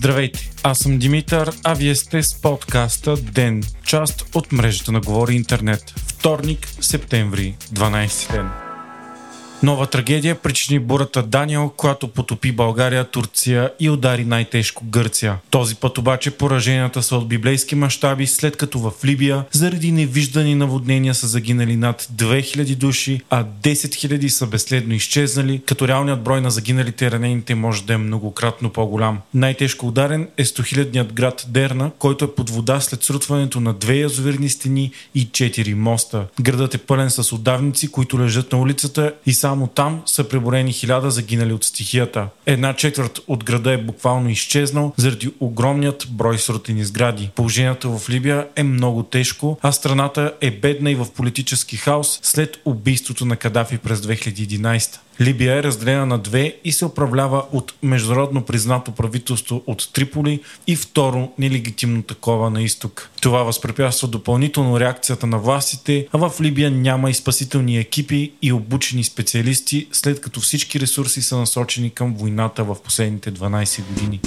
Здравейте, аз съм Димитър, а вие сте с подкаста ДЕН, част от мрежата на Говори Интернет. Вторник, септември, 12 ден. Нова трагедия причини бурата Даниел, която потопи България, Турция и удари най-тежко Гърция. Този път обаче пораженията са от библейски мащаби, след като в Либия заради невиждани наводнения са загинали над 2000 души, а 10 000 са безследно изчезнали, като реалният брой на загиналите и ранените може да е многократно по-голям. Най-тежко ударен е 100-хилядният град Дерна, който е под вода след срутването на две язовирни стени и 4 моста. Градът е пълен с отдавници, които лежат на улицата и само само там са преборени хиляда загинали от стихията. Една четвърт от града е буквално изчезнал заради огромният брой срутени сгради. Положението в Либия е много тежко, а страната е бедна и в политически хаос след убийството на Кадафи през 2011. Либия е разделена на две и се управлява от международно признато правителство от Триполи и второ нелегитимно такова на изток. Това възпрепятства допълнително реакцията на властите, а в Либия няма и спасителни екипи и обучени специалисти, след като всички ресурси са насочени към войната в последните 12 години.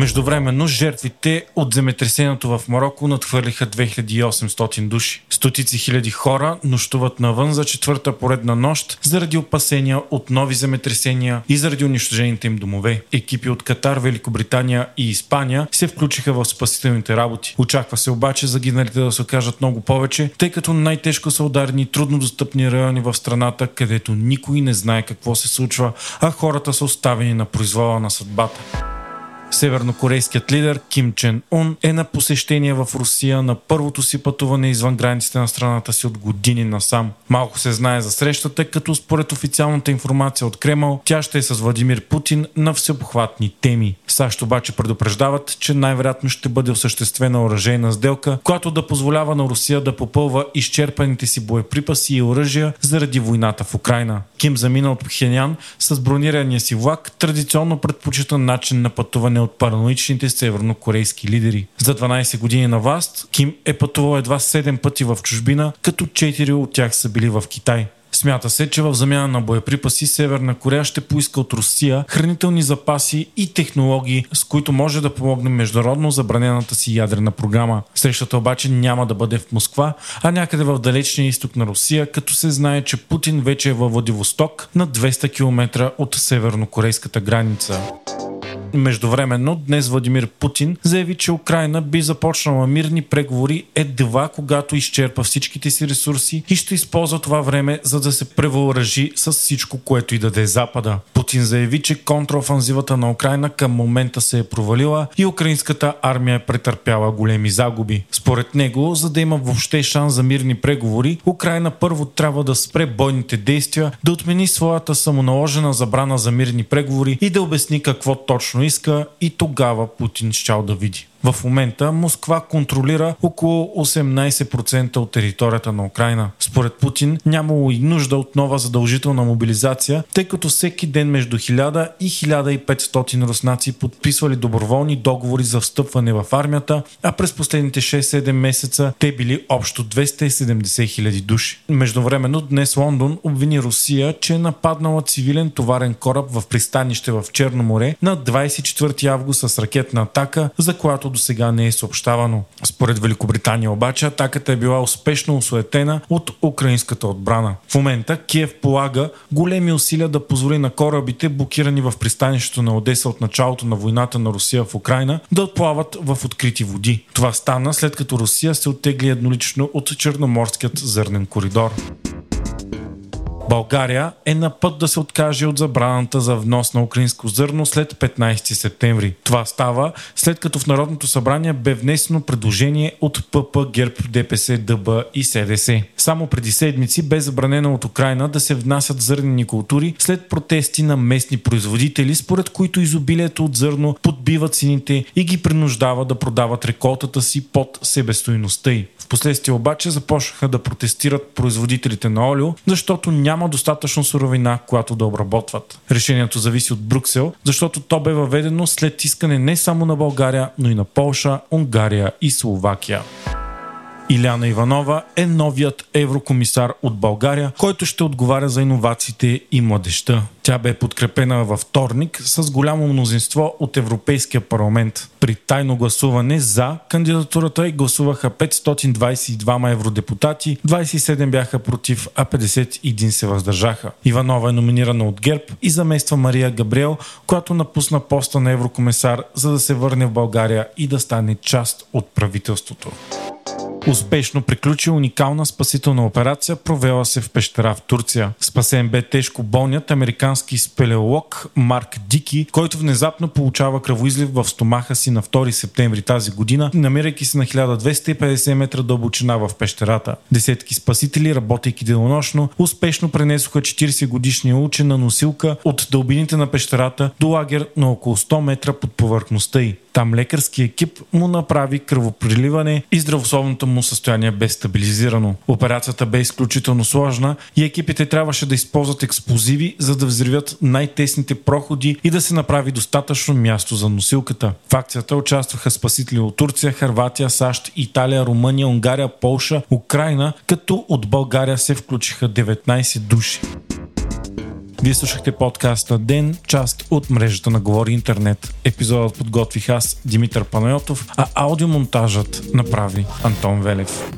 Междувременно жертвите от земетресението в Марокко надхвърлиха 2800 души. Стотици хиляди хора нощуват навън за четвърта поредна нощ заради опасения от нови земетресения и заради унищожените им домове. Екипи от Катар, Великобритания и Испания се включиха в спасителните работи. Очаква се обаче загиналите да се окажат много повече, тъй като най-тежко са ударени трудно достъпни райони в страната, където никой не знае какво се случва, а хората са оставени на произвола на съдбата. Севернокорейският лидер Ким Чен Ун е на посещение в Русия на първото си пътуване извън границите на страната си от години насам. Малко се знае за срещата, като според официалната информация от Кремъл, тя ще е с Владимир Путин на всеобхватни теми. САЩ обаче предупреждават, че най-вероятно ще бъде осъществена оръжейна сделка, която да позволява на Русия да попълва изчерпаните си боеприпаси и оръжия заради войната в Украина. Ким замина от Пхенян с бронирания си влак, традиционно предпочитан начин на пътуване от параноичните севернокорейски лидери. За 12 години на власт Ким е пътувал едва 7 пъти в чужбина, като 4 от тях са били в Китай. Смята се, че в замяна на боеприпаси Северна Корея ще поиска от Русия хранителни запаси и технологии, с които може да помогне международно забранената си ядрена програма. Срещата обаче няма да бъде в Москва, а някъде в далечния изток на Русия, като се знае, че Путин вече е във Владивосток на 200 км от севернокорейската граница. Междувременно, днес Владимир Путин заяви, че Украина би започнала мирни преговори едва когато изчерпа всичките си ресурси и ще използва това време, за да се превъоръжи с всичко, което и да даде Запада. Путин заяви, че контраофанзивата на Украина към момента се е провалила и украинската армия е претърпяла големи загуби. Според него, за да има въобще шанс за мирни преговори, Украина първо трябва да спре бойните действия, да отмени своята самоналожена забрана за мирни преговори и да обясни какво точно иска и тогава Путин щял да види. В момента Москва контролира около 18% от територията на Украина. Според Путин нямало и нужда от нова задължителна мобилизация, тъй като всеки ден между 1000 и 1500 руснаци подписвали доброволни договори за встъпване в армията, а през последните 6-7 месеца те били общо 270 хиляди души. Междувременно днес Лондон обвини Русия, че е нападнала цивилен товарен кораб в пристанище в Черно море на 24 август с ракетна атака, за която до сега не е съобщавано. Според Великобритания обаче атаката е била успешно осуетена от украинската отбрана. В момента Киев полага големи усилия да позволи на корабите, блокирани в пристанището на Одеса от началото на войната на Русия в Украина, да отплават в открити води. Това стана след като Русия се оттегли еднолично от Черноморският зърнен коридор. България е на път да се откаже от забраната за внос на украинско зърно след 15 септември. Това става след като в Народното събрание бе внесено предложение от ПП, ГЕРБ, ДПС, ДБ и СДС. Само преди седмици бе забранено от Украина да се внасят зърнени култури след протести на местни производители, според които изобилието от зърно подбива цените и ги принуждава да продават реколтата си под себестойността й. Впоследствие обаче започнаха да протестират производителите на олио, защото няма достатъчно суровина, която да обработват. Решението зависи от Брюксел, защото то бе въведено след искане не само на България, но и на Полша, Унгария и Словакия. Иляна Иванова е новият еврокомисар от България, който ще отговаря за иновациите и младеща. Тя бе подкрепена във вторник с голямо мнозинство от Европейския парламент. При тайно гласуване за кандидатурата и гласуваха 522 евродепутати, 27 бяха против, а 51 се въздържаха. Иванова е номинирана от ГЕРБ и замества Мария Габриел, която напусна поста на еврокомисар, за да се върне в България и да стане част от правителството. Успешно приключи уникална спасителна операция, провела се в пещера в Турция. Спасен бе тежко болният американски спелеолог Марк Дики, който внезапно получава кръвоизлив в стомаха си на 2 септември тази година, намирайки се на 1250 метра дълбочина в пещерата. Десетки спасители, работейки денонощно, успешно пренесоха 40 годишния учен на носилка от дълбините на пещерата до лагер на около 100 метра под повърхността й. Там лекарски екип му направи кръвоприливане и здравословното му състояние бе стабилизирано. Операцията бе изключително сложна и екипите трябваше да използват експлозиви, за да взривят най-тесните проходи и да се направи достатъчно място за носилката. В акцията участваха спасители от Турция, Харватия, САЩ, Италия, Румъния, Унгария, Полша, Украина, като от България се включиха 19 души. Вие слушахте подкаста Ден, част от мрежата на Говори Интернет. Епизодът подготвих аз, Димитър Панайотов, а аудиомонтажът направи Антон Велев.